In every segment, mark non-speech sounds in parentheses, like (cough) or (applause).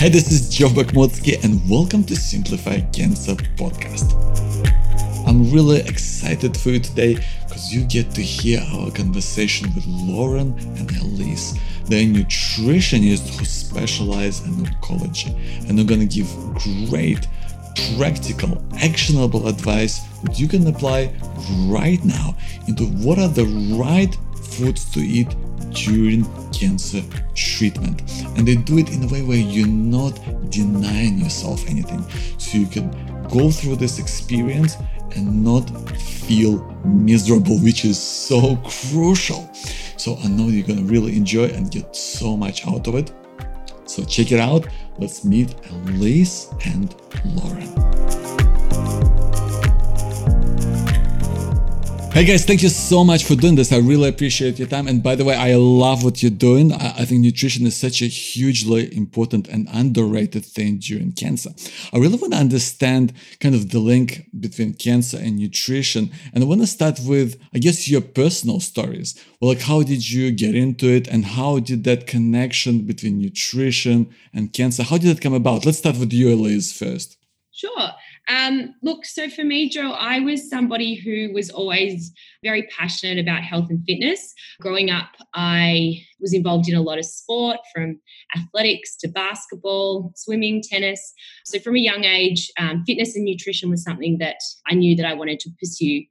Hey, this is Joe Bakhmutsky, and welcome to Simplify Cancer podcast. I'm really excited for you today because you get to hear our conversation with Lauren and Elise. They're nutritionists who specialize in oncology, and they're gonna give great, practical, actionable advice that you can apply right now into what are the right foods to eat during cancer treatment. And they do it in a way where you're not denying yourself anything. So you can go through this experience and not feel miserable, which is so crucial. So I know you're gonna really enjoy and get so much out of it. So check it out. Let's meet Elise and Lauren. Hey guys, thank you so much for doing this. I really appreciate your time. And by the way, I love what you're doing. I, think nutrition is such a hugely important and underrated thing during cancer. I really want to understand kind of the link between cancer and nutrition. And I want to start with, I guess, your personal stories. Well, like, how did you get into it? And how did that connection between nutrition and cancer, how did it come about? Let's start with you, Elise, first. Sure. Um, look, so for me, Joe, I was somebody who was always very passionate about health and fitness. Growing up, I was involved in a lot of sport from athletics to basketball, swimming, tennis. So from a young age, um, fitness and nutrition was something that I knew that I wanted to pursue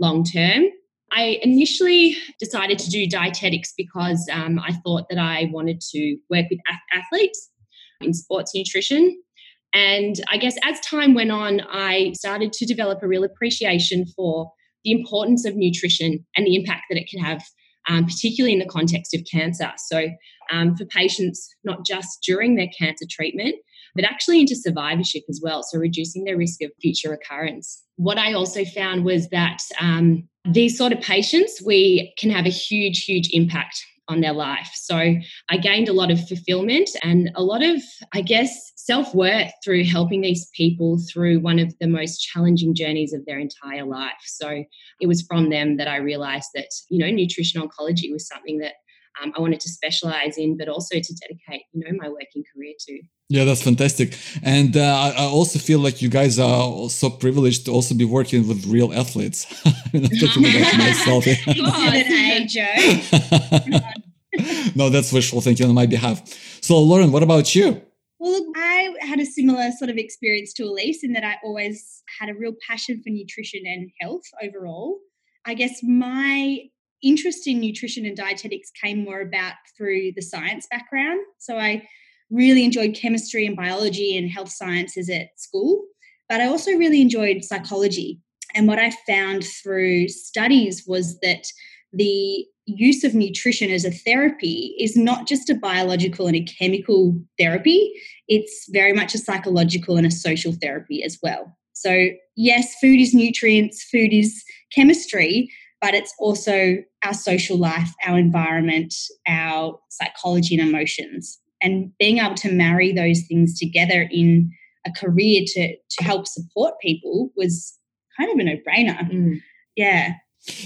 long term. I initially decided to do dietetics because um, I thought that I wanted to work with athletes in sports nutrition. And I guess as time went on, I started to develop a real appreciation for the importance of nutrition and the impact that it can have, um, particularly in the context of cancer. So, um, for patients, not just during their cancer treatment, but actually into survivorship as well. So, reducing their risk of future recurrence. What I also found was that um, these sort of patients, we can have a huge, huge impact on their life. So I gained a lot of fulfillment and a lot of, I guess, self worth through helping these people through one of the most challenging journeys of their entire life. So it was from them that I realized that, you know, nutrition oncology was something that um, I wanted to specialize in, but also to dedicate, you know, my working career to. Yeah, that's fantastic. And uh, I also feel like you guys are so privileged to also be working with real athletes. (laughs) I'm talking about (laughs) myself. (laughs) no, that's wishful thinking on my behalf. So, Lauren, what about you? Well, I had a similar sort of experience to Elise in that I always had a real passion for nutrition and health overall. I guess my interest in nutrition and dietetics came more about through the science background. So I really enjoyed chemistry and biology and health sciences at school, but I also really enjoyed psychology. And what I found through studies was that the use of nutrition as a therapy is not just a biological and a chemical therapy, it's very much a psychological and a social therapy as well. So, yes, food is nutrients, food is chemistry, but it's also our social life, our environment, our psychology and emotions. And being able to marry those things together in a career to, to help support people was kind of a no brainer. Mm. Yeah.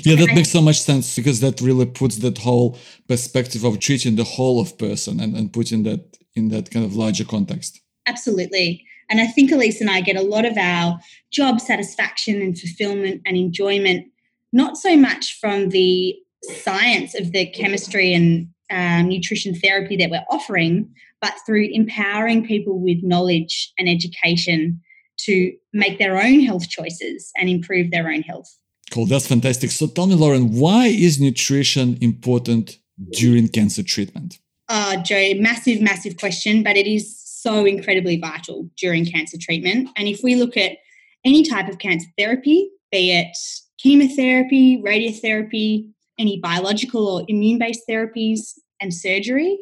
Yeah, that makes so much sense because that really puts that whole perspective of treating the whole of person and, and putting that in that kind of larger context. Absolutely. And I think Elise and I get a lot of our job satisfaction and fulfillment and enjoyment, not so much from the science of the chemistry and um, nutrition therapy that we're offering, but through empowering people with knowledge and education to make their own health choices and improve their own health. Cool, that's fantastic. So tell me, Lauren, why is nutrition important during cancer treatment? Uh, Joe, massive, massive question, but it is so incredibly vital during cancer treatment. And if we look at any type of cancer therapy, be it chemotherapy, radiotherapy, any biological or immune based therapies, and surgery,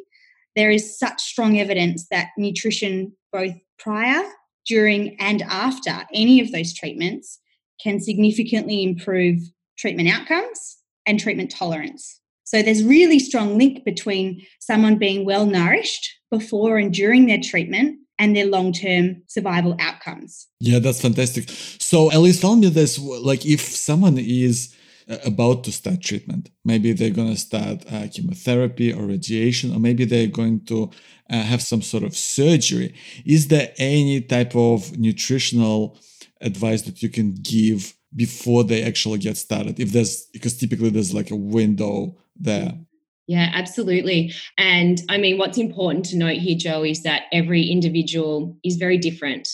there is such strong evidence that nutrition, both prior, during, and after any of those treatments, can significantly improve treatment outcomes and treatment tolerance. So there's really strong link between someone being well nourished before and during their treatment and their long-term survival outcomes. Yeah, that's fantastic. So Elise, tell me this: like, if someone is uh, about to start treatment. Maybe they're going to start uh, chemotherapy or radiation, or maybe they're going to uh, have some sort of surgery. Is there any type of nutritional advice that you can give before they actually get started? If there's, because typically there's like a window there. Yeah, absolutely. And I mean, what's important to note here, Joe, is that every individual is very different.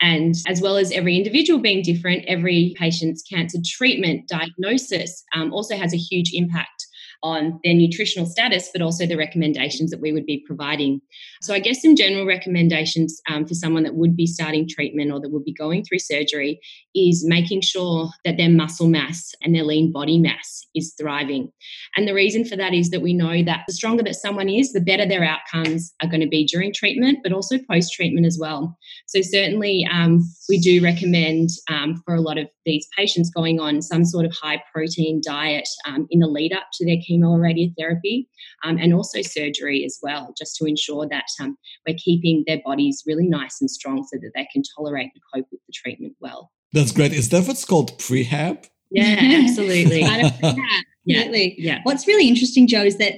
And as well as every individual being different, every patient's cancer treatment diagnosis um, also has a huge impact on their nutritional status, but also the recommendations that we would be providing. So, I guess some general recommendations um, for someone that would be starting treatment or that would be going through surgery is making sure that their muscle mass and their lean body mass is thriving. And the reason for that is that we know that the stronger that someone is, the better their outcomes are going to be during treatment, but also post treatment as well. So, certainly, um, we do recommend um, for a lot of these patients going on some sort of high protein diet um, in the lead up to their chemo or radiotherapy, um, and also surgery as well, just to ensure that um, we're keeping their bodies really nice and strong so that they can tolerate and cope with the treatment well. That's great. Is that what's called prehab? Yeah, absolutely. (laughs) absolutely. Yeah. What's really interesting, Joe, is that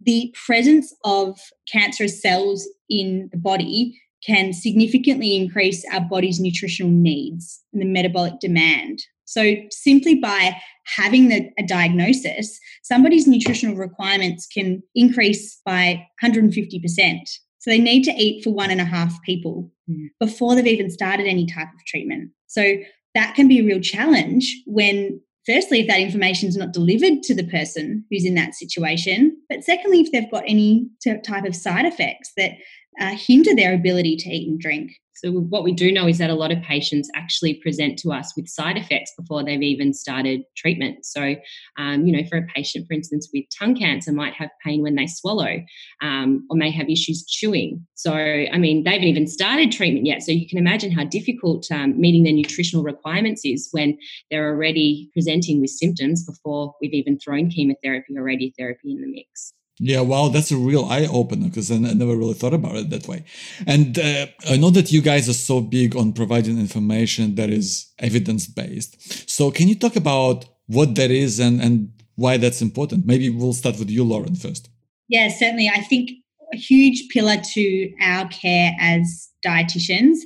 the presence of cancerous cells in the body can significantly increase our body's nutritional needs and the metabolic demand. So, simply by having the, a diagnosis, somebody's nutritional requirements can increase by 150%. So, they need to eat for one and a half people mm. before they've even started any type of treatment. So, that can be a real challenge when firstly, if that information is not delivered to the person who's in that situation, but secondly, if they've got any type of side effects that uh, hinder their ability to eat and drink. So, what we do know is that a lot of patients actually present to us with side effects before they've even started treatment. So, um, you know, for a patient, for instance, with tongue cancer, might have pain when they swallow um, or may have issues chewing. So, I mean, they haven't even started treatment yet. So, you can imagine how difficult um, meeting their nutritional requirements is when they're already presenting with symptoms before we've even thrown chemotherapy or radiotherapy in the mix. Yeah, wow, that's a real eye opener because I, never really thought about it that way. And uh, I know that you guys are so big on providing information that is evidence based. So, can you talk about what that is and, and why that's important? Maybe we'll start with you, Lauren, first. Yeah, certainly. I think a huge pillar to our care as dietitians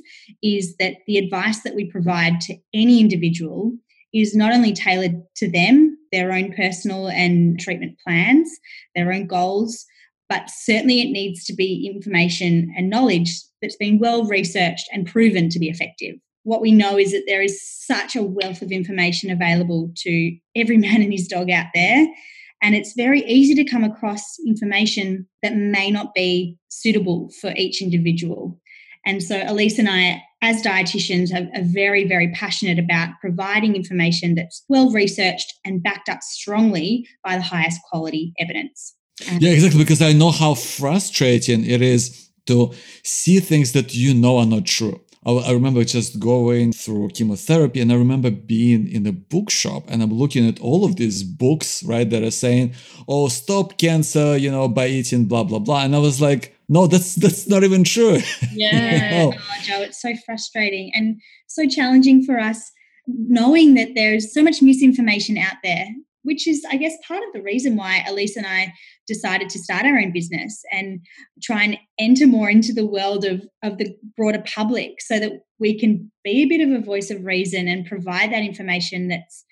is that the advice that we provide to any individual is not only tailored to them, their own personal and treatment plans, their own goals, but certainly it needs to be information and knowledge that's been well researched and proven to be effective. What we know is that there is such a wealth of information available to every (laughs) man and his dog out there. And it's very easy to come across information that may not be suitable for each individual. And so Elise and I as dietitians are, are, very, very passionate about providing information that's well researched and backed up strongly by the highest quality evidence. yeah, exactly. Because I know how frustrating it is to see things that you know are not true. I, remember just going through chemotherapy and I remember being in a bookshop and I'm looking at all of these books, right, that are saying, oh, stop cancer, you know, by eating blah, blah, blah. And I was like, no, that's that's not even true. (laughs) Yeah, you know? oh, Joe, it's so frustrating and so challenging for us knowing that there's so much misinformation out there, which is, I guess, part of the reason why Elise and I decided to start our own business and try and enter more into the world of, of the broader public so that we can be a bit of a voice of reason and provide that information that's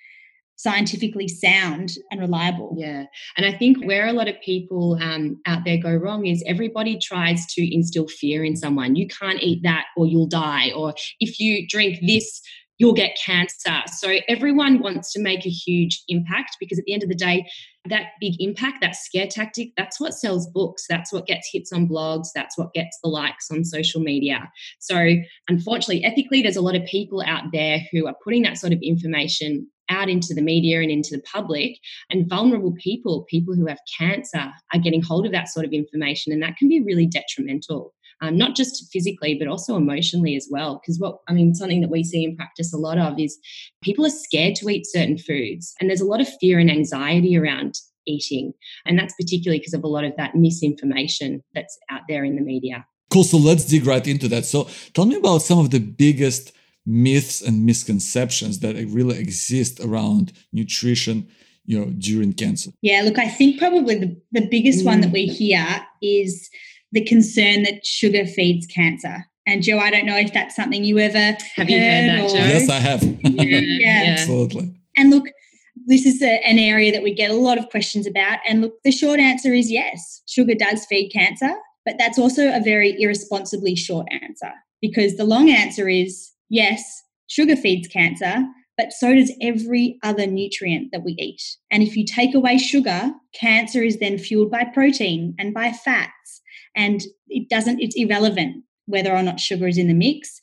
scientifically sound and reliable. Yeah. And I think where a lot of people um, out there go wrong is everybody tries to instill fear in someone. You can't eat that or you'll die. Or if you drink this, you'll get cancer. So everyone wants to make a huge impact because at the end of the day, that big impact, that scare tactic, that's what sells books. That's what gets hits on blogs. That's what gets the likes on social media. So unfortunately, ethically, there's a lot of people out there who are putting that sort of information out into the media and into the public and vulnerable people people who have cancer are getting hold of that sort of information and that can be really detrimental um, not just physically but also emotionally as well because what i mean something that we see in practice a lot of is people are scared to eat certain foods and there's a lot of fear and anxiety around eating and that's particularly because of a lot of that misinformation that's out there in the media. Cool so let's dig right into that. So tell me about some of the biggest myths and misconceptions that really exist around nutrition you know during cancer yeah look i think probably the, the biggest mm. one that we mm. hear is the concern that sugar feeds cancer and Joe, I don't know if that's something you ever have you heard, that, or... Joe? Yes, I have. (laughs) yeah, yeah, absolutely. And look, this is a, an area that we get a lot of questions about. And look, the short answer is yes, sugar does feed cancer, but that's also a very irresponsibly short answer because the long answer is yes, sugar feeds cancer, but so does every other nutrient that we eat. And if you take away sugar, cancer is then fueled by protein and by fats. And it doesn't, it's irrelevant whether or not sugar is in the mix.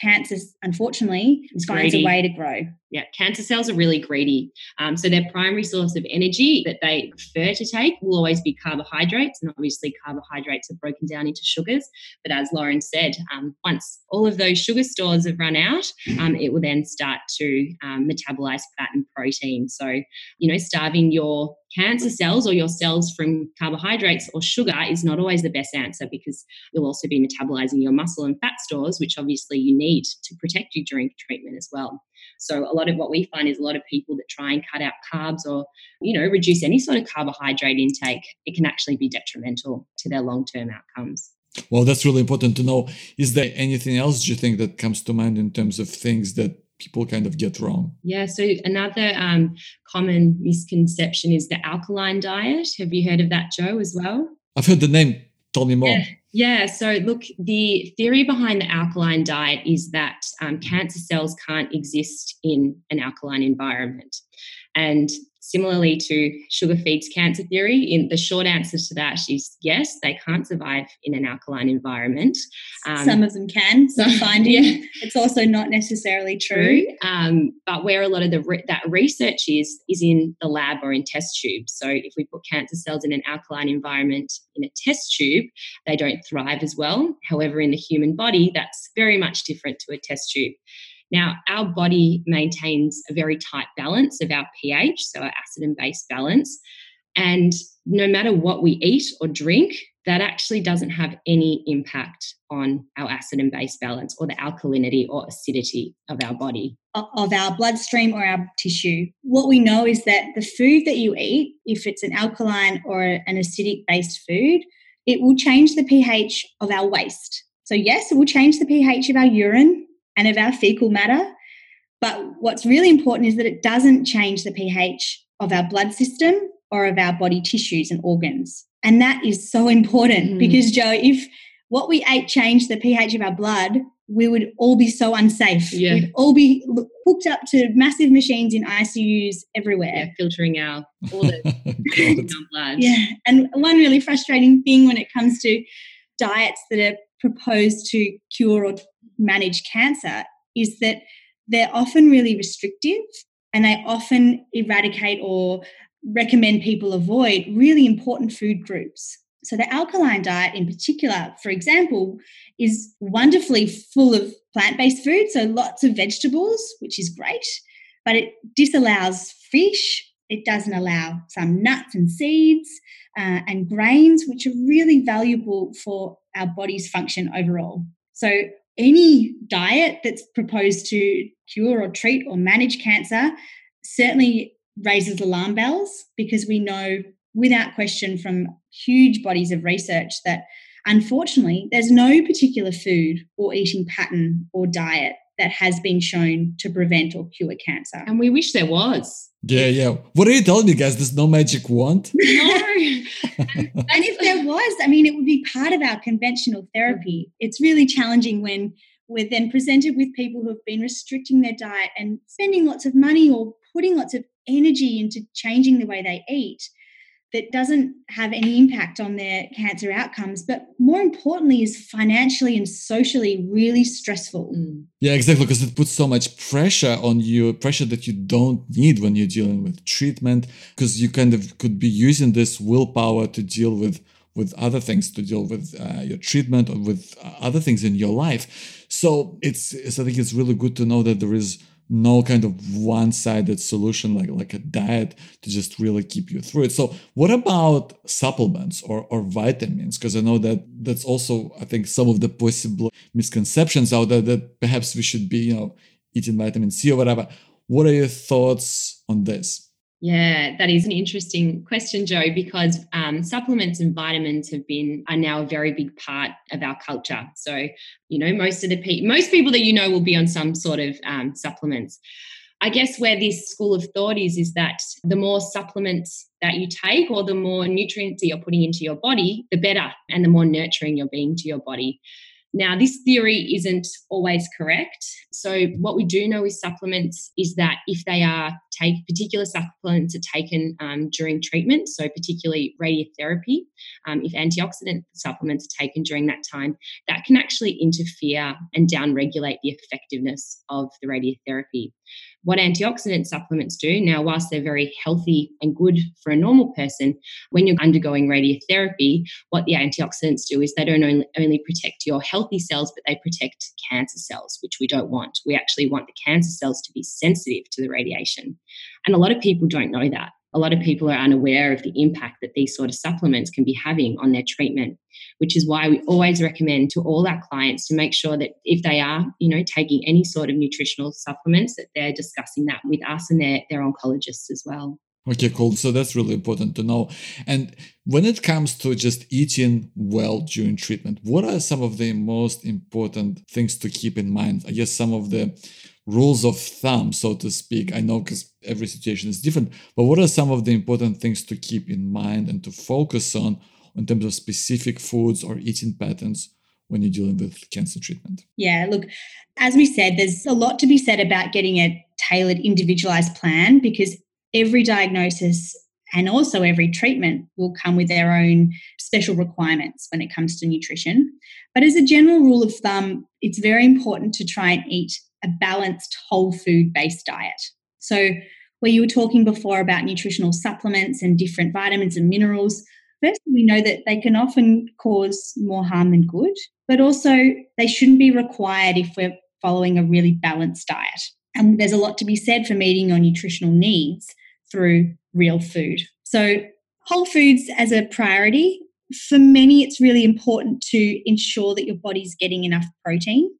Cancer, unfortunately, it's finds greedy. a way to grow. Yeah, cancer cells are really greedy. Um, so their primary source of energy that they prefer to take will always be carbohydrates, and obviously carbohydrates are broken down into sugars. But as Lauren said, um, once all of those sugar stores have run out, um, it will then start to um, metabolize fat and protein. So you know, starving your cancer cells or your cells from carbohydrates or sugar is not always the best answer because you'll also be metabolizing your muscle and fat stores, which obviously you need to protect you during treatment as well. So a lot of what we find is a lot of people that try and cut out carbs or, you know, reduce any sort of carbohydrate intake, it can actually be detrimental to their long-term outcomes. Well, that's really important to know. Is there anything else you think that comes to mind in terms of things that people kind of get wrong? Yeah, so another um, common misconception is the alkaline diet. Have you heard of that, Joe, as well? I've heard the name. Tell me more. Yeah. Yeah, so look, the theory behind the alkaline diet is that um, cancer cells can't exist in an alkaline environment. And Similarly to sugar feeds cancer theory, in the short answer to that is yes, they can't survive in an alkaline environment. Um, Some of them can. Some (laughs) finding yeah. it's also not necessarily true. true. Um, but where a lot of the re- that research is is in the lab or in test tubes. So if we put cancer cells in an alkaline environment in a test tube, they don't thrive as well. However, in the human body, that's very much different to a test tube. Now, our body maintains a very tight balance of our pH, so our acid and base balance. And no matter what we eat or drink, that actually doesn't have any impact on our acid and base balance or the alkalinity or acidity of our body. Of our bloodstream or our tissue. What we know is that the food that you eat, if it's an alkaline or an acidic based food, it will change the pH of our waste. So, yes, it will change the pH of our urine, and of our fecal matter. But what's really important is that it doesn't change the pH of our blood system or of our body tissues and organs. And that is so important mm. because, Joe, if what we ate changed the pH of our blood, we would all be so unsafe. Yeah. We'd all be hooked up to massive machines in ICUs everywhere. Yeah, filtering our all the (laughs) blood. Yeah. And one really frustrating thing when it comes to diets that are proposed to cure or manage cancer is that they're often really restrictive and they often eradicate or recommend people avoid really important food groups. So, the alkaline diet, in particular, for example, is wonderfully full of plant based food, so lots of vegetables, which is great, but it disallows fish. It doesn't allow some nuts and seeds uh, and grains, which are really valuable for our body's function overall. So, any diet that's proposed to cure or treat or manage cancer certainly raises alarm bells because we know without question from huge bodies of research that unfortunately there's no particular food or eating pattern or diet that has been shown to prevent or cure cancer. And we wish there was. Yeah, yeah. What are you telling me, guys? There's no magic wand? No. (laughs) and if there was, I mean, it would be part of our conventional therapy. It's really challenging when we're then presented with people who have been restricting their diet and spending lots of money or putting lots of energy into changing the way they eat that doesn't have any impact on their cancer outcomes, but more importantly, is financially and socially really stressful. Mm. Yeah, exactly, because it puts so much pressure on you, pressure that you don't need when you're dealing with treatment, because you kind of could be using this willpower to deal with with other things to deal with uh, your treatment or with uh, other things in your life so it's, it's i think it's really good to know that there is no kind of one-sided solution like like a diet to just really keep you through it. So what about supplements or or vitamins? Because i know that that's also i think some of the possible misconceptions out there that perhaps we should be you know eating vitamin c or whatever. What are your thoughts on this Yeah, that is an interesting question, Joe, because um, supplements and vitamins have been are now a very big part of our culture. So, you know, most of the people, most people that you know will be on some sort of um, supplements. I guess where this school of thought is is that the more supplements that you take, or the more nutrients that you're putting into your body, the better, and the more nurturing you're being to your body. Now, this theory isn't always correct. So, what we do know with supplements is that if they are take particular supplements are taken um, during treatment, so particularly radiotherapy, um, if antioxidant supplements are taken during that time, that can actually interfere and downregulate the effectiveness of the radiotherapy what antioxidant supplements do. Now whilst they're very healthy and good for a normal person when you're undergoing radiotherapy what the antioxidants do is they don't only, only protect your healthy cells but they protect cancer cells which we don't want. We actually want the cancer cells to be sensitive to the radiation. And a lot of people don't know that a lot of people are unaware of the impact that these sort of supplements can be having on their treatment which is why we always recommend to all our clients to make sure that if they are you know taking any sort of nutritional supplements that they're discussing that with us and their, their oncologists as well Okay, cool. So that's really important to know. And when it comes to just eating well during treatment, what are some of the most important things to keep in mind? I guess some of the rules of thumb, so to speak? I know because every situation is different, but what are some of the important things to keep in mind and to focus on in terms of specific foods or eating patterns when you're dealing with cancer treatment? Yeah, look, as we said, there's a lot to be said about getting a tailored, individualized plan because every diagnosis and also every treatment will come with their own special requirements when it comes to nutrition. But as a general rule of thumb, it's very important to try and eat a balanced whole food based diet. So, where you were talking before about nutritional supplements and different vitamins and minerals, first we know that they can often cause more harm than good, but also they shouldn't be required if we're following a really balanced diet. And there's a lot to be said for meeting your nutritional needs through real food. So, whole foods as a priority. For many, it's really important to ensure that your body's getting enough protein.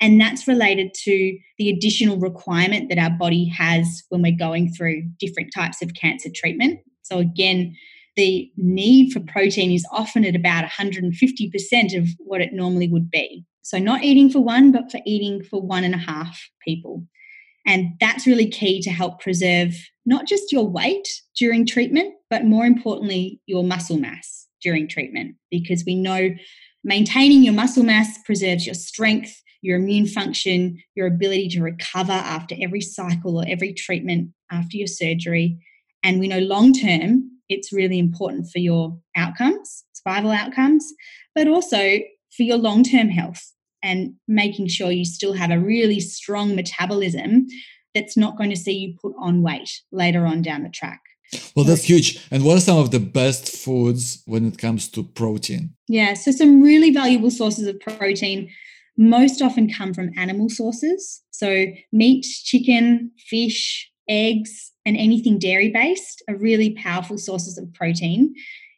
And that's related to the additional requirement that our body has when we're going through different types of cancer treatment. So, again, the need for protein is often at about 150% of what it normally would be. So, not eating for one, but for eating for one and a half people. And that's really key to help preserve not just your weight during treatment, but more importantly, your muscle mass during treatment, because we know maintaining your muscle mass preserves your strength, your immune function, your ability to recover after every cycle or every treatment after your surgery. And we know long term, it's really important for your outcomes, survival outcomes, but also for your long term health and making sure you still have a really strong metabolism that's not going to see you put on weight later on down the track. Well, that's huge. And what are some of the best foods when it comes to protein? Yeah, so some really valuable sources of protein most often come from animal sources. So, meat, chicken, fish, eggs, and anything dairy based are really powerful sources of protein,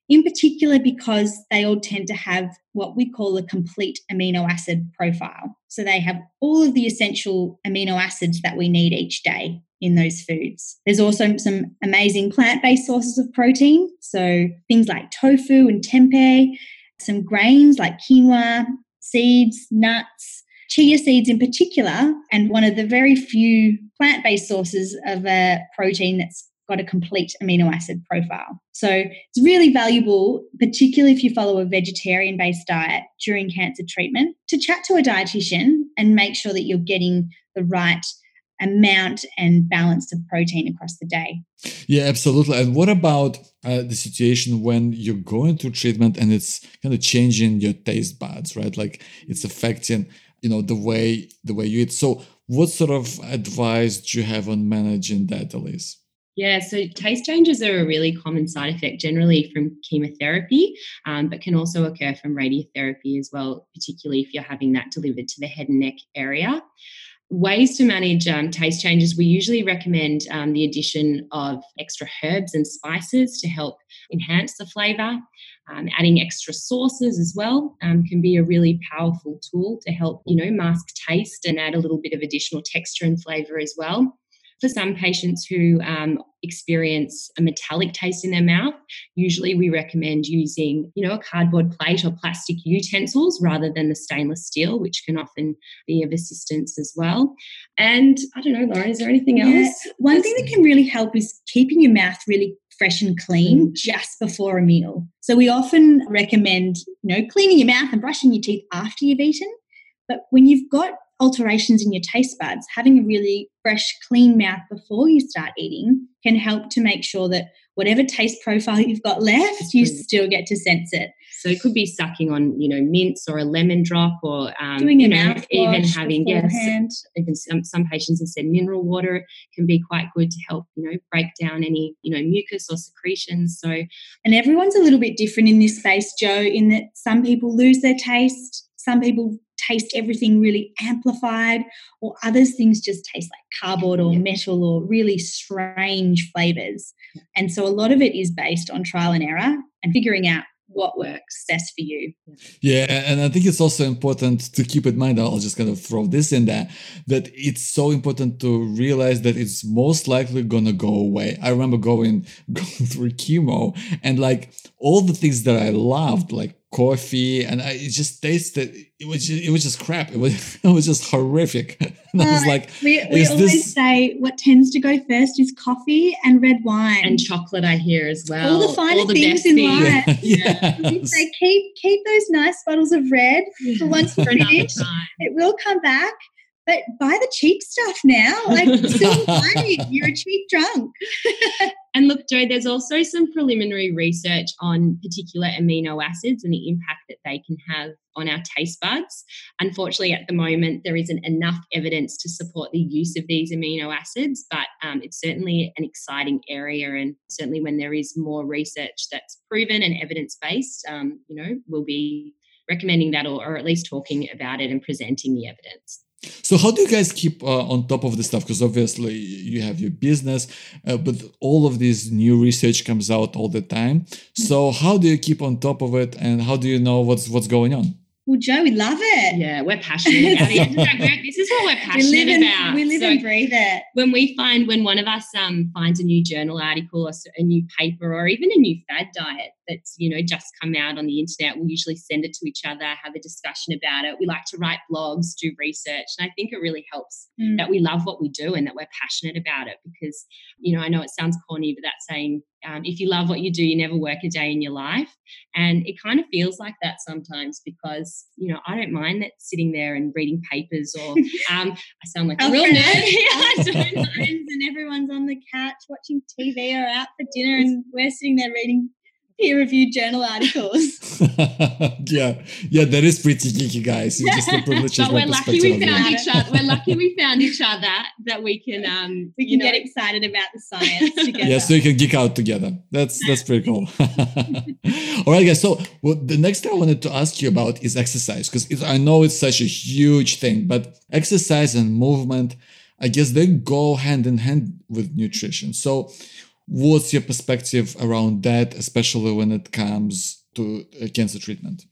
in particular because they all tend to have what we call a complete amino acid profile. So, they have all of the essential amino acids that we need each day in those foods. There's also some amazing plant based sources of protein. So, things like tofu and tempeh, some grains like quinoa, seeds, nuts, chia seeds in particular, and one of the very few plant based sources of a protein that's got a complete amino acid profile. So it's really valuable, particularly if you follow a vegetarian based diet during cancer treatment, to chat to a dietitian and make sure that you're getting the right amount and balance of protein across the day. Yeah, absolutely. And what about uh, the situation when you're going through treatment and it's kind of changing your taste buds, right? Like it's affecting, you know, the way the way you eat. So, what sort of advice do you have on managing that, Elise? Yeah, so taste changes are a really common side effect generally from chemotherapy, um, but can also occur from radiotherapy as well, particularly if you're having that delivered to the head and neck area ways to manage um, taste changes, we usually recommend um, the addition of extra herbs and spices to help enhance the flavour. Um, adding extra sauces as well um, can be a really powerful tool to help, you know, mask taste and add a little bit of additional texture and flavour as well. For some patients who um, experience a metallic taste in their mouth, usually we recommend using, you know, a cardboard plate or plastic utensils rather than the stainless steel, which can often be of assistance as well. And I don't know, Lauren, is there anything else? Yeah. One thing that can really help is keeping your mouth really fresh and clean mm. just before a meal. So we often recommend, you know, cleaning your mouth and brushing your teeth after you've eaten. But when you've got alterations in your taste buds, having a really fresh, clean mouth before you start eating can help to make sure that whatever taste profile you've got left, you still get to sense it. So it could be sucking on, you know, mints or a lemon drop, or um, doing you know, even having yes, even some, some patients have said mineral water can be quite good to help, you know, break down any, you know, mucus or secretions. So, and everyone's a little bit different in this space, Joe. In that some people lose their taste, some people taste everything really amplified, or others things just taste like cardboard or metal or really strange flavors. And so a lot of it is based on trial and error and figuring out what works best for you. Yeah, and I think it's also important to keep in mind. I'll just kind of throw this in there that it's so important to realize that it's most likely gonna go away. I remember going (laughs) going through chemo and like all the things that I loved, like coffee, and I, it just tasted it was just, it was just crap. It was (laughs) it was just horrific. And I was uh, like, we, we always this... say what tends to go first is coffee and red wine and chocolate. I hear as well. All the finer all the things in things. life. (laughs) Yeah. yeah. say keep keep those nice bottles of red for (laughs) once you finish. It will come back. But buy the cheap stuff now. (laughs) Like, you're a cheap drunk. And look, Joe, there's also some preliminary research on particular amino acids and the impact that they can have on our taste buds. Unfortunately, at the moment, there isn't enough evidence to support the use of these amino acids, but um, it's certainly an exciting area. And certainly, when there is more research that's proven and evidence based, um, you know, we'll be recommending that or, or at least talking about it and presenting the evidence. So how do you guys keep uh, on top of this stuff? Because obviously you have your business, uh, but all of this new research comes out all the time. So how do you keep on top of it, and how do you know what's what's going on? Well, Joe, we love it. Yeah, we're passionate about it. (laughs) this is what we're passionate we in, about. We live so and breathe it. When we find, when one of us um, finds a new journal article or a new paper or even a new fad diet that's, you know, just come out on the internet, we'll usually send it to each other, have a discussion about it. We like to write blogs, do research. And I think it really helps mm. that we love what we do and that we're passionate about it because, you know, I know it sounds corny, but that saying um, if you love what you do, you never work a day in your life. And it kind of feels like that sometimes because, you know, I don't mind that sitting there and reading papers or (laughs) um, I sound like a real (laughs) nerd. (laughs) and everyone's on the couch watching TV or out for dinner and we're sitting there reading peer-reviewed journal articles. (laughs) yeah, yeah, that is pretty geeky, guys. You just but we're lucky we found each other. We're lucky we found each other that we can um we can know, get excited about the science (laughs) together. Yeah, so you can geek out together. That's that's pretty cool. (laughs) All right, guys. So well, the next thing I wanted to ask you about is exercise because I know it's such a huge thing, but exercise and movement, I guess they go hand in hand with nutrition. So What's your perspective around that, especially when it comes to uh, cancer treatment?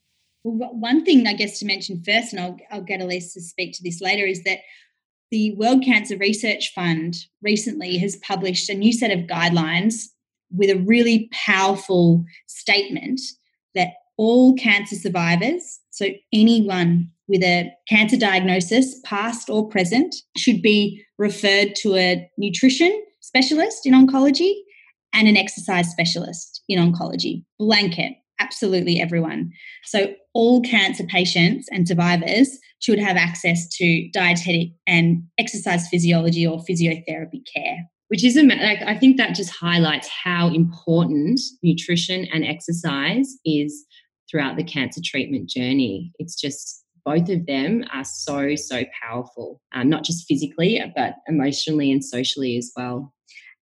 Well, one thing I guess to mention first, and I'll, I'll get Elise to speak to this later, is that the World Cancer Research Fund recently has published a new set of guidelines with a really powerful statement that all cancer survivors, so anyone with a cancer diagnosis, past or present, should be referred to a nutrition specialist in oncology and an exercise specialist in oncology. Blanket, absolutely everyone. So, all cancer patients and survivors should have access to dietetic and exercise physiology or physiotherapy care. Which is, like, I think that just highlights how important nutrition and exercise is throughout the cancer treatment journey. It's just both of them are so, so powerful, um, not just physically, but emotionally and socially as well.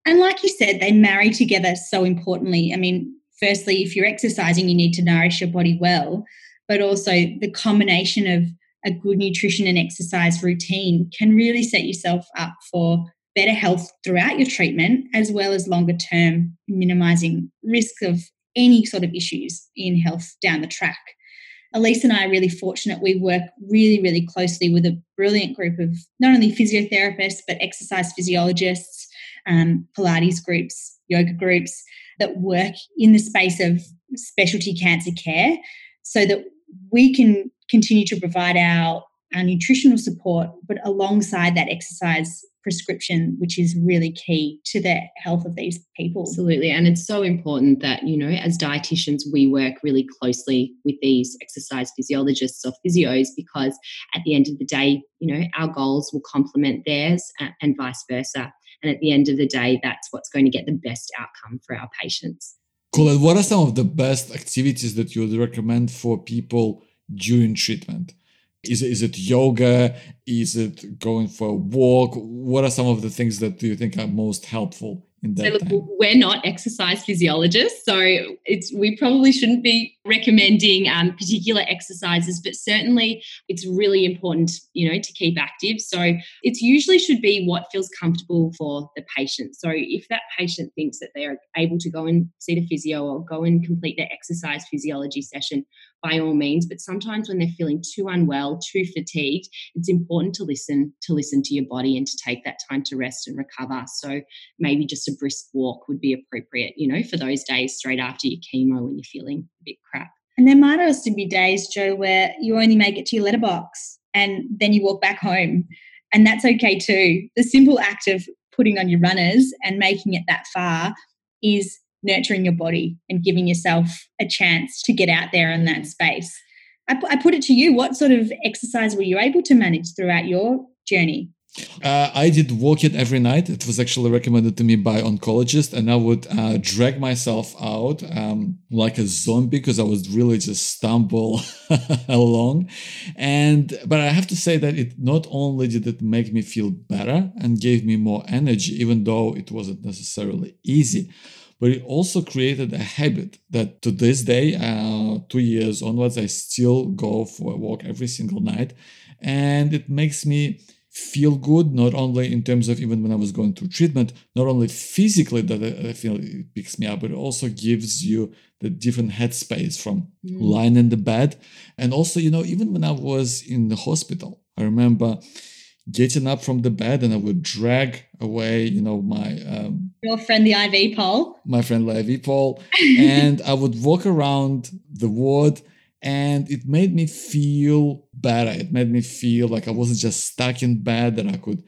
And like you said, they marry together so importantly. I mean, firstly, if you're exercising, you need to nourish your body well, but also the combination of a good nutrition and exercise routine can really set yourself up for better health throughout your treatment as well as longer term minimizing risk of any sort of issues in health down the track Elise and I are really fortunate. We work really, really closely with a brilliant group of not only physiotherapists, but exercise physiologists, um, Pilates groups, yoga groups that work in the space of specialty cancer care so that we can continue to provide our, our nutritional support, but alongside that exercise prescription, which is really key to the health of these people. Absolutely. And it's so important that, you know, as dietitians, we work really closely with these exercise physiologists or physios because at the end of the day, you know, our goals will complement theirs and vice versa. And at the end of the day, that's what's going to get the best outcome for our patients. Cool. And what are some of the best activities that you would recommend for people during treatment? Is is it yoga? Is it going for a walk? What are some of the things that you think are most helpful so look, we're not exercise physiologists, so it's we probably shouldn't be recommending um, particular exercises, but certainly it's really important, you know, to keep active. So it's usually should be what feels comfortable for the patient. So if that patient thinks that they are able to go and see the physio or go and complete their exercise physiology session, by all means. But sometimes when they're feeling too unwell, too fatigued, it's important to listen to listen to your body and to take that time to rest and recover. So maybe just a brisk walk would be appropriate, you know, for those days straight after your chemo when you're feeling a bit crap. And there might also be days, joe where you only make it to your letterbox and then you walk back home. And that's okay too. The simple act of putting on your runners and making it that far is nurturing your body and giving yourself a chance to get out there in that space. I, I put it to you what sort of exercise were you able to manage throughout your journey? Uh, I did walk it every night. It was actually recommended to me by oncologist, and I would uh, drag myself out um, like a zombie because I was really just stumble (laughs) along. And but I have to say that it not only did it make me feel better and gave me more energy, even though it wasn't necessarily easy, but it also created a habit that to this day, uh, two years onwards, I still go for a walk every single night, and it makes me feel good not only in terms of even when i was going through treatment not only physically that i feel it picks me up but it also gives you the different headspace from mm. lying in the bed and also you know even when i was in the hospital i remember getting up from the bed and i would drag away you know my um, your friend the iv pole my friend the iv pole (laughs) and i would walk around the ward and it made me feel better. It made me feel like i wasn't just stuck in bed that i could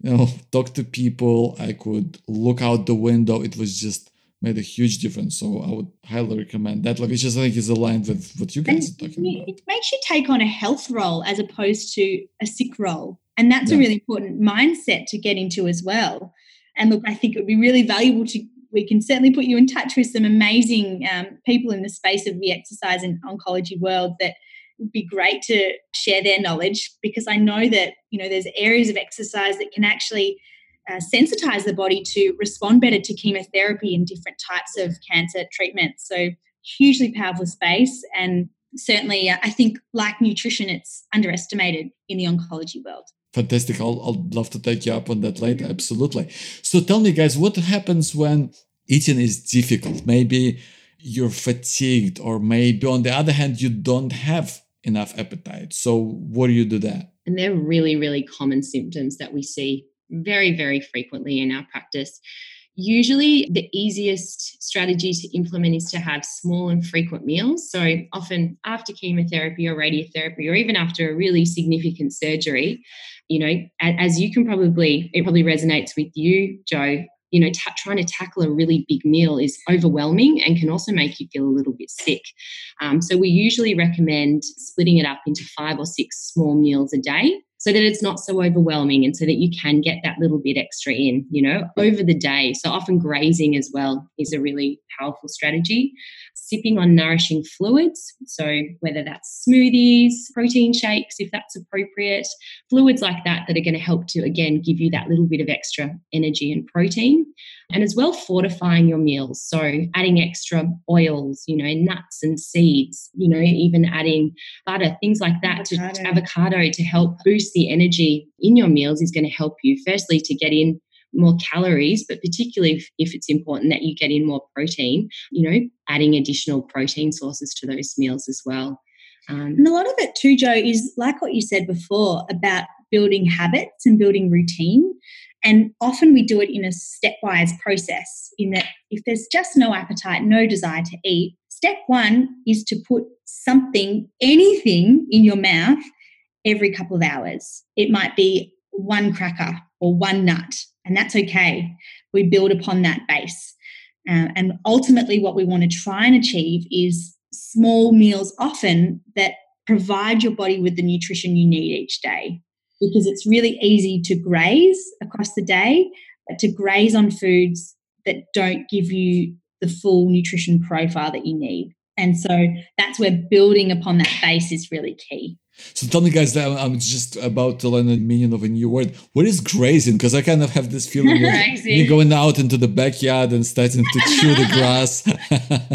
you know (laughs) talk to people. I could look out the window. It was just made a huge difference. So i would highly recommend that. Like it's just i think is aligned with what you guys and are talking about. it makes you take on a health role as opposed to a sick role and that's yeah. a really important mindset to get into as well and look i think it would be really valuable to we can certainly put you in touch with some amazing um, people in the space of the exercise and oncology world that would be great to share their knowledge because I know that you know there's areas of exercise that can actually uh, sensitize the body to respond better to chemotherapy and different types of cancer treatments. So hugely powerful space and certainly uh, I think like nutrition it's underestimated in the oncology world. Fantastic. I'll, I'll love to take you up on that later. Absolutely. So tell me, guys, what happens when eating is difficult? Maybe you're fatigued, or maybe on the other hand, you don't have enough appetite. So what do you do there? And they're really, really common symptoms that we see very, very frequently in our practice. Usually, the easiest strategy to implement is to have small and frequent meals. So, often after chemotherapy or radiotherapy, or even after a really significant surgery, you know, as you can probably, it probably resonates with you, Joe. You know, trying to tackle a really big meal is overwhelming and can also make you feel a little bit sick. Um, so, we usually recommend splitting it up into five or six small meals a day so that it's not so overwhelming and so that you can get that little bit extra in, you know, over the day. So often grazing as well is a really powerful strategy. Sipping on nourishing fluids, so whether that's smoothies, protein shakes, if that's appropriate, fluids like that that are going to help to again give you that little bit of extra energy and protein and as well fortifying your meals so adding extra oils you know nuts and seeds you know even adding butter things like that avocado. to avocado to help boost the energy in your meals is going to help you firstly to get in more calories, but particularly if, if, it's important that you get in more protein, you know, adding additional protein sources to those meals as well. Um, and a lot of it too, Joe, is like what you said before about building habits and building routine. And often we do it in a stepwise process, in that if there's just no appetite, no desire to eat, step one is to put something, anything in your mouth every couple of hours. It might be one cracker or one nut, and that's okay. We build upon that base. Uh, and ultimately, what we want to try and achieve is small meals often that provide your body with the nutrition you need each day because it's really easy to graze across the day, but to graze on foods that don't give you the full nutrition profile that you need. And so that's where building upon that base is really key. So tell me, guys, that I'm just about to learn the meaning of a new word. What is grazing? Because I kind of have this feeling of (laughs) you going out into the backyard and starting to chew the grass. (laughs)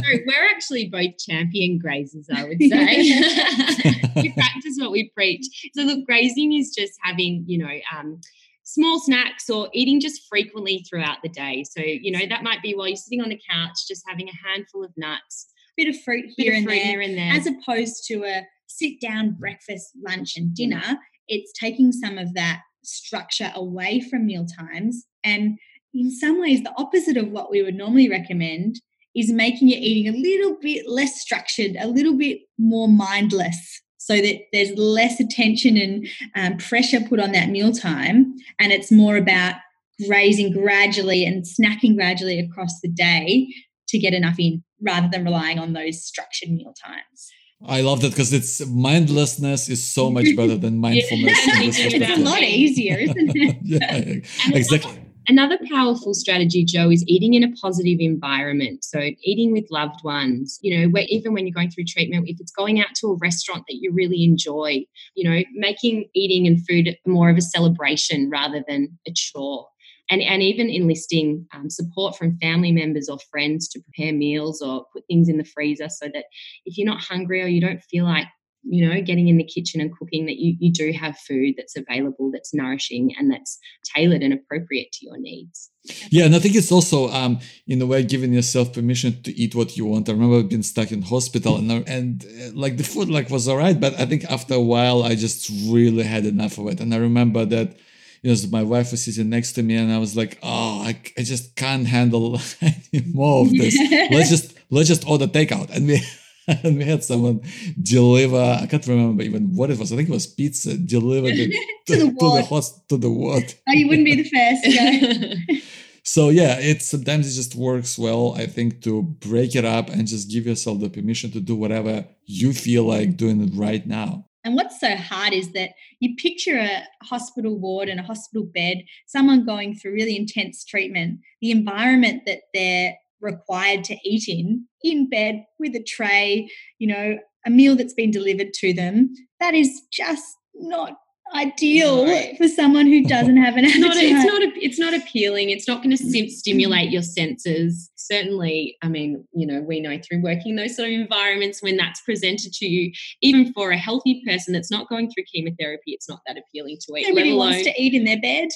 we're actually both champion grazers, I would say. (laughs) we practice what we preach. So look, grazing is just having, you know, um, small snacks or eating just frequently throughout the day. So, you know, that might be while you're sitting on the couch, just having a handful of nuts, bit of fruit here, and, fruit there, here and there, as opposed to a sit down breakfast, lunch, and dinner. It's taking some of that structure away from meal times and in some ways the opposite of what we would normally recommend is making your eating a little bit less structured a little bit more mindless so that there's less attention and um, pressure put on that meal time and it's more about grazing gradually and snacking gradually across the day to get enough in rather than relying on those structured meal times I love that because it's mindlessness is so much better than (laughs) mindfulness. (laughs) it's a lot easier, isn't it? (laughs) yeah, exactly. Another powerful strategy, Joe, is eating in a positive environment. So, eating with loved ones, you know, where even when you're going through treatment, if it's going out to a restaurant that you really enjoy, you know, making eating and food more of a celebration rather than a chore and, and even enlisting um, support from family members or friends to prepare meals or put things in the freezer so that if you're not hungry or you don't feel like you know getting in the kitchen and cooking that you, you do have food that's available that's nourishing and that's tailored and appropriate to your needs. Yeah and i think it's also um in a way giving yourself permission to eat what you want. I remember being stuck in hospital and and uh, like the food like was all right but i think after a while i just really had enough of it. And i remember that you know, my wife was sitting next to me and I was like, oh, I, I just can't handle (laughs) any more of this. (laughs) let's just let's just order takeout. And we (laughs) and we had someone deliver, I can't remember even what it was. I think it was pizza delivered to, to, the to the host to the ward. Oh, you wouldn't be the first, yeah. so yeah, it sometimes it just works well, I think, to break it up and just give yourself the permission to do whatever you feel like doing it right now. And what's so hard is that you picture a hospital ward and a hospital bed, someone going through really intense treatment, the environment that they're required to eat in, in bed with a tray, you know, a meal that's been delivered to them. That is just not ideal no. for someone who doesn't have an appetite. It's not, it's not, it's not appealing. It's not going to sim- stimulate your senses. Certainly, I mean, you know, we know through working those sort of environments when that's presented to you, even for a healthy person that's not going through chemotherapy, it's not that appealing to eat. Nobody alone, wants to eat in their bed.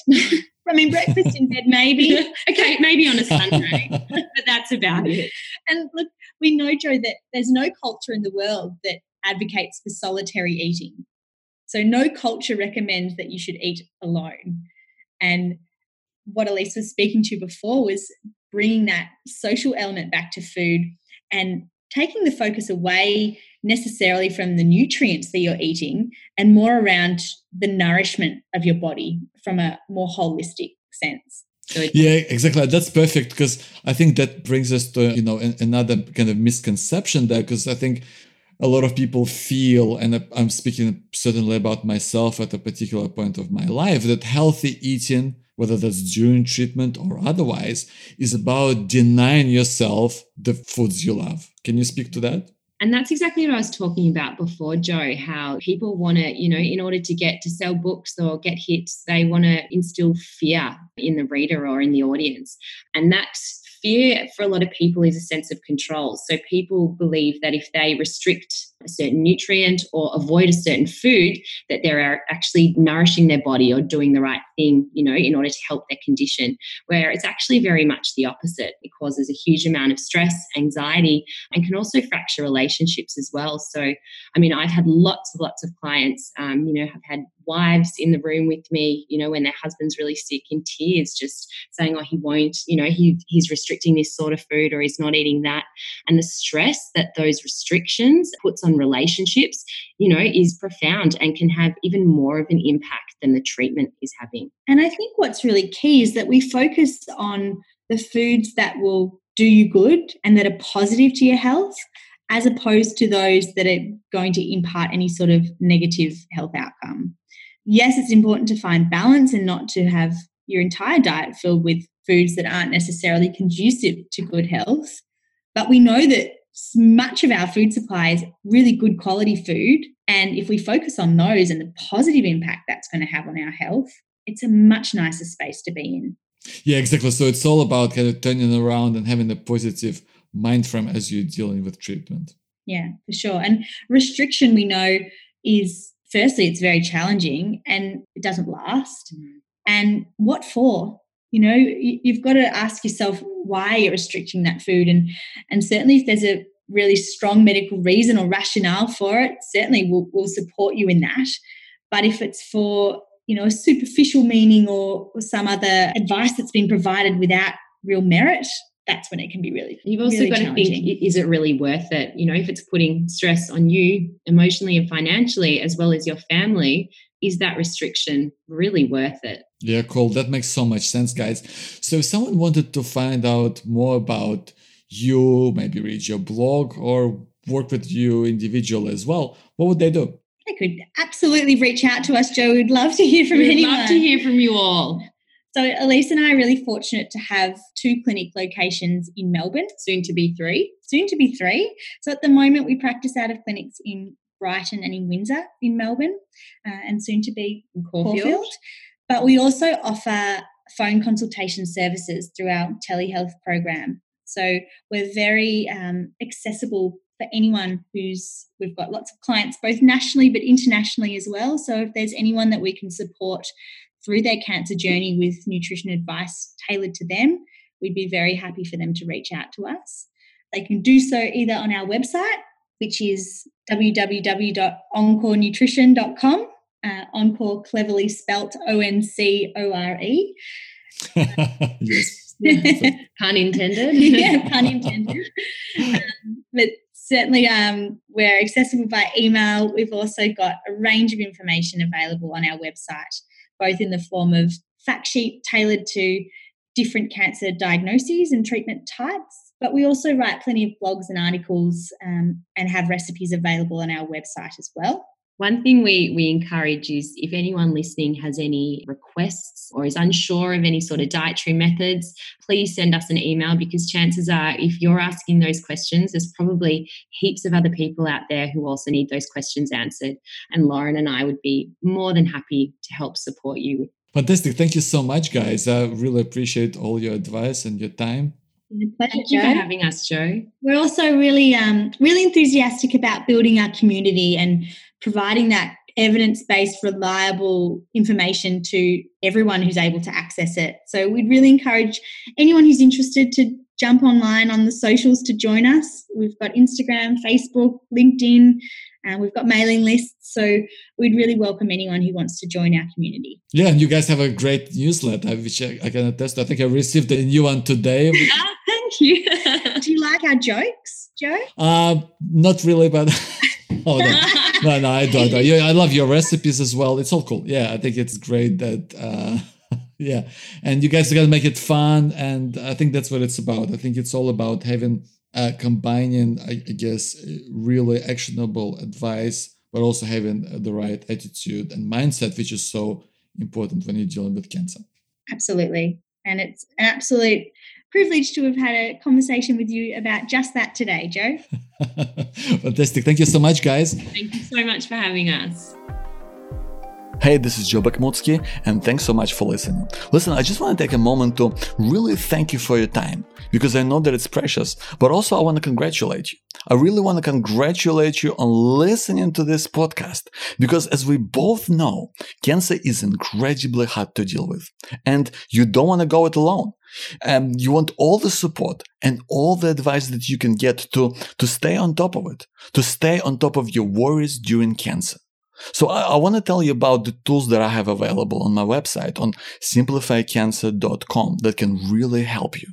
I mean, breakfast in bed, maybe. (laughs) okay, maybe on a (laughs) Sunday, but that's about it. And look, we know, Joe, that there's no culture in the world that advocates for solitary eating. So, no culture recommends that you should eat alone. And what Elise was speaking to before was bringing that social element back to food and taking the focus away necessarily from the nutrients that you're eating and more around the nourishment of your body from a more holistic sense. yeah, exactly. That's perfect because I think that brings us to you know another kind of misconception there because I think a lot of people feel, and I'm speaking certainly about myself at a particular point of my life, that healthy eating, whether that's during treatment or otherwise, is about denying yourself the foods you love. Can you speak to that? And that's exactly what I was talking about before, Joe, how people want to, you know, in order to get to sell books or get hits, they want to instill fear in the reader or in the audience. And that's fear for a lot of people is a sense of control. So people believe that if they restrict a certain nutrient or avoid a certain food, that they're actually nourishing their body or doing the right thing, you know, in order to help their condition. Where it's actually very much the opposite. It causes a huge amount of stress, anxiety, and can also fracture relationships as well. So, I mean, I've had lots of lots of clients, um, you know, have had wives in the room with me, you know, when their husband's really sick in tears, just saying, oh, he won't, you know, he, he's restricting this sort of food or he's not eating that. And the stress that those restrictions puts on relationships, you know, is profound and can have even more of an impact than the treatment is having. And I think what's really key is that we focus on the foods that will do you good and that are positive to your health as opposed to those that are going to impart any sort of negative health outcome yes, it's important to find balance and not to have your entire diet filled with foods that aren't necessarily conducive to good health. But we know that much of our food supply is really good quality food. And if we focus on those and the positive impact that's going to have on our health, it's a much nicer space to be in. Yeah, exactly. So it's all about kind of turning around and having a positive mind frame as you're dealing with treatment. Yeah, for sure. And restriction, we know, is firstly, it's very challenging and it doesn't last. Mm. And what for? You know, you've got to ask yourself why you're restricting that food. And, and certainly, if there's a really strong medical reason or rationale for it, certainly we'll, we'll support you in that. But if it's for you know a superficial meaning or, or some other advice that's been provided without real merit, that's when it can be really you've also really got to think is it really worth it you know if it's putting stress on you emotionally and financially as well as your family is that restriction really worth it yeah cool that makes so much sense guys so if someone wanted to find out more about you maybe read your blog or work with you individual as well what would they do they could absolutely reach out to us, Joe. We'd love to hear from We'd anyone. Love to hear from you all. So Elise and I are really fortunate to have two clinic locations in Melbourne, soon to be three. Soon to be three. So at the moment, we practice out of clinics in Brighton and in Windsor in Melbourne, uh, and soon to be in Caulfield. Caulfield. But we also offer phone consultation services through our telehealth program. So we're very um, accessible for anyone who's we've got lots of clients both nationally but internationally as well so if there's anyone that we can support through their cancer journey with nutrition advice tailored to them, we'd be very happy for them to reach out to us. They can do so either on our website, which is www.oncorenutrition.com, uh, Encore cleverly spelt O N C O R E. (laughs) yes. (laughs) pun intended. (laughs) yeah, pun intended. Um, but certainly um, we're accessible by email. We've also got a range of information available on our website both in the form of fact sheet tailored to different cancer diagnoses and treatment types. But we also write plenty of blogs and articles um, and have recipes available on our website as well. One thing we, we encourage is if anyone listening has any requests or is unsure of any sort of dietary methods, please send us an email because chances are, if you're asking those questions, there's probably heaps of other people out there who also need those questions answered. And Lauren and I would be more than happy to help support you. Fantastic. Thank you so much, guys. I really appreciate all your advice and your time. Pleasure, Thank you Joe. for having us, Joe. We're also really, um, really enthusiastic about building our community and providing that evidence based, reliable information to everyone who's able to access it. So we'd really encourage anyone who's interested to jump online on the socials to join us. We've got Instagram, Facebook, LinkedIn, and we've got mailing lists. So we'd really welcome anyone who wants to join our community. Yeah, and you guys have a great newsletter, which I, I can attest. To. I think I received a new one today. (laughs) ah, thank you. (laughs) Do you like our jokes, Joe? Uh, not really, but (laughs) oh no. no, no, I don't. I love your recipes as well. It's all cool. Yeah, I think it's great that. Uh, yeah, and you guys are gonna make it fun, and I think that's what it's about. I think it's all about having uh, combining, I, I guess, really actionable advice, but also having the right attitude and mindset, which is so important when you're dealing with cancer. Absolutely, and it's an absolute privilege to have had a conversation with you about just that today, Joe. (laughs) Fantastic. Thank you so much, guys. Thank you so much for having us. Hey, this is Joe Bakhmutsky, and thanks so much for listening. Listen, I just want to take a moment to really thank you for your time because I know that it's precious, but also I want to congratulate you. I really want to congratulate you on listening to this podcast because as we both know, cancer is incredibly hard to deal with and you don't want to go it alone. Um, you want all the support and all the advice that you can get to, to stay on top of it, to stay on top of your worries during cancer. So I, I want to tell you about the tools that I have available on my website on simplifycancer.com that can really help you.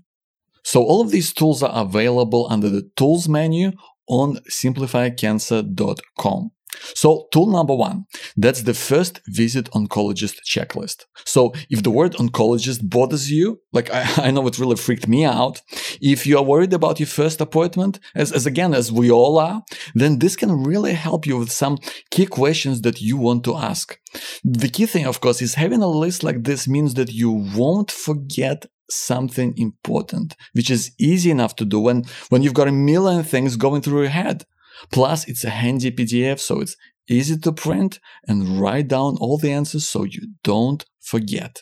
So all of these tools are available under the tools menu on simplifycancer.com. So tool number one, that's the first visit oncologist checklist. So if the word oncologist bothers you, like I, (laughs) I, know it really freaked me out. If you are worried about your first appointment, as, as again, as we all are, then this can really help you with some key questions that you want to ask. The key thing, of course, is having a list like this means that you won't forget something important, which is easy enough to do when, when you've got a million things going through your head. Plus, it's a handy PDF, so it's easy to print and write down all the answers so you don't forget.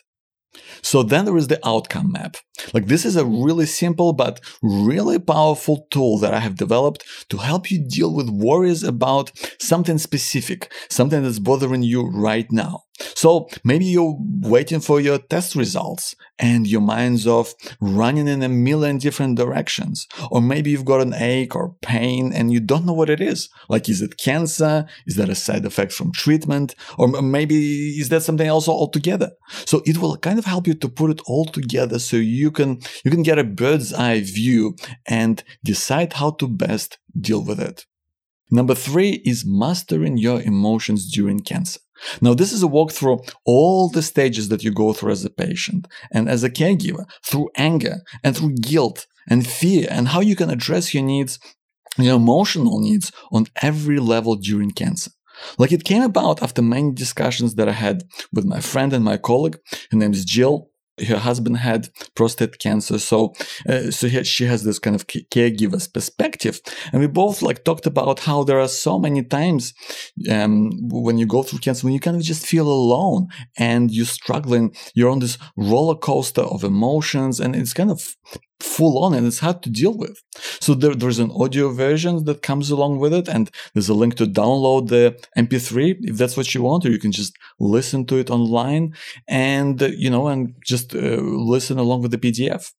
So then there is the outcome map. Like this is a really simple but really powerful tool that I have developed to help you deal with worries about something specific, something that's bothering you right now. So maybe you're waiting for your test results and your mind's off running in a million different directions. Or maybe you've got an ache or pain and you don't know what it is. Like, is it cancer? Is that a side effect from treatment? Or maybe is that something else altogether? So it will kind of help you to put it all together so you can, you can get a bird's eye view and decide how to best deal with it. Number three is mastering your emotions during cancer. Now, this is a walk through all the stages that you go through as a patient and as a caregiver through anger and through guilt and fear and how you can address your needs, your emotional needs on every level during cancer. Like it came about after many discussions that I had with my friend and my colleague. Her name is Jill her husband had prostate cancer. So uh, so he, she has this kind of caregiver's perspective. And we both like talked about how there are so many times um, when you go through cancer when you kind of just feel alone and you're struggling you're on this roller coaster of emotions and it's kind of full on and it's hard to deal with. So there, there's an audio version that comes along with it and there's a link to download the MP3 if that's what you want, or you can just listen to it online and, you know, and just uh, listen along with the PDF.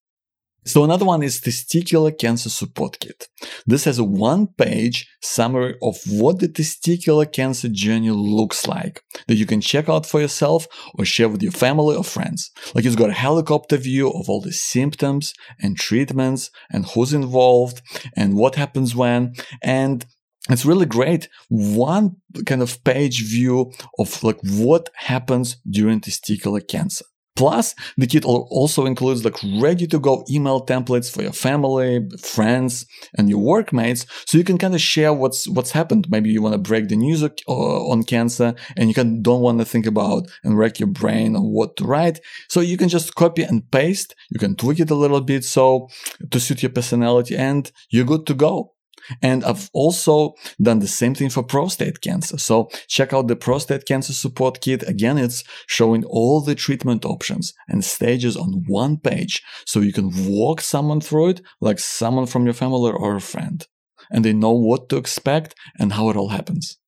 So another one is Testicular Cancer Support Kit. This has a one-page summary of what the testicular cancer journey looks like that you can check out for yourself or share with your family or friends. Like it's got a helicopter view of all the symptoms and treatments and who's involved and what happens when and it's really great one kind of page view of like what happens during testicular cancer Plus, the kit also includes like ready to go email templates for your family, friends, and your workmates, so you can kind of share what's what's happened. Maybe you want to break the news on cancer, and you can don't want to think about and wreck your brain on what to write. So you can just copy and paste. You can tweak it a little bit so to suit your personality, and you're good to go. And I've also done the same thing for prostate cancer. So check out the prostate cancer support kit. Again, it's showing all the treatment options and stages on one page. So you can walk someone through it like someone from your family or a friend. And they know what to expect and how it all happens.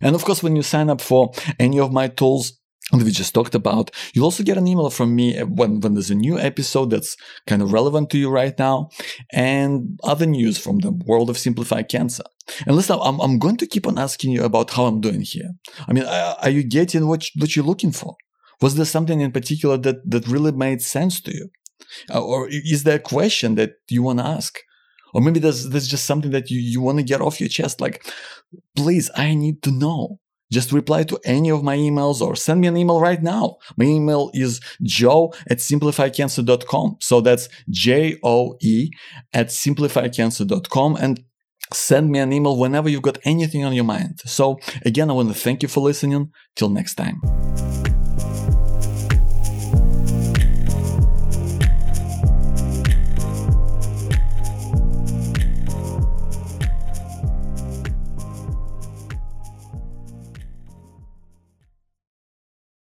And of course, when you sign up for any of my tools, that we just talked about. You'll also get an email from me when, when there's a new episode that's kind of relevant to you right now and other news from the world of Simplify Cancer. And listen, I'm, I'm going to keep on asking you about how I'm doing here. I mean, are you getting what, what you're looking for? Was there something in particular that, that really made sense to you? Uh, or is there a question that you want to ask? Or maybe there's, there's just something that you, you want to get off your chest. Like, please, I need to know. Just reply to any of my emails or send me an email right now. My email is joe at simplifycancer.com. So that's J O E at simplifycancer.com. And send me an email whenever you've got anything on your mind. So again, I want to thank you for listening. Till next time.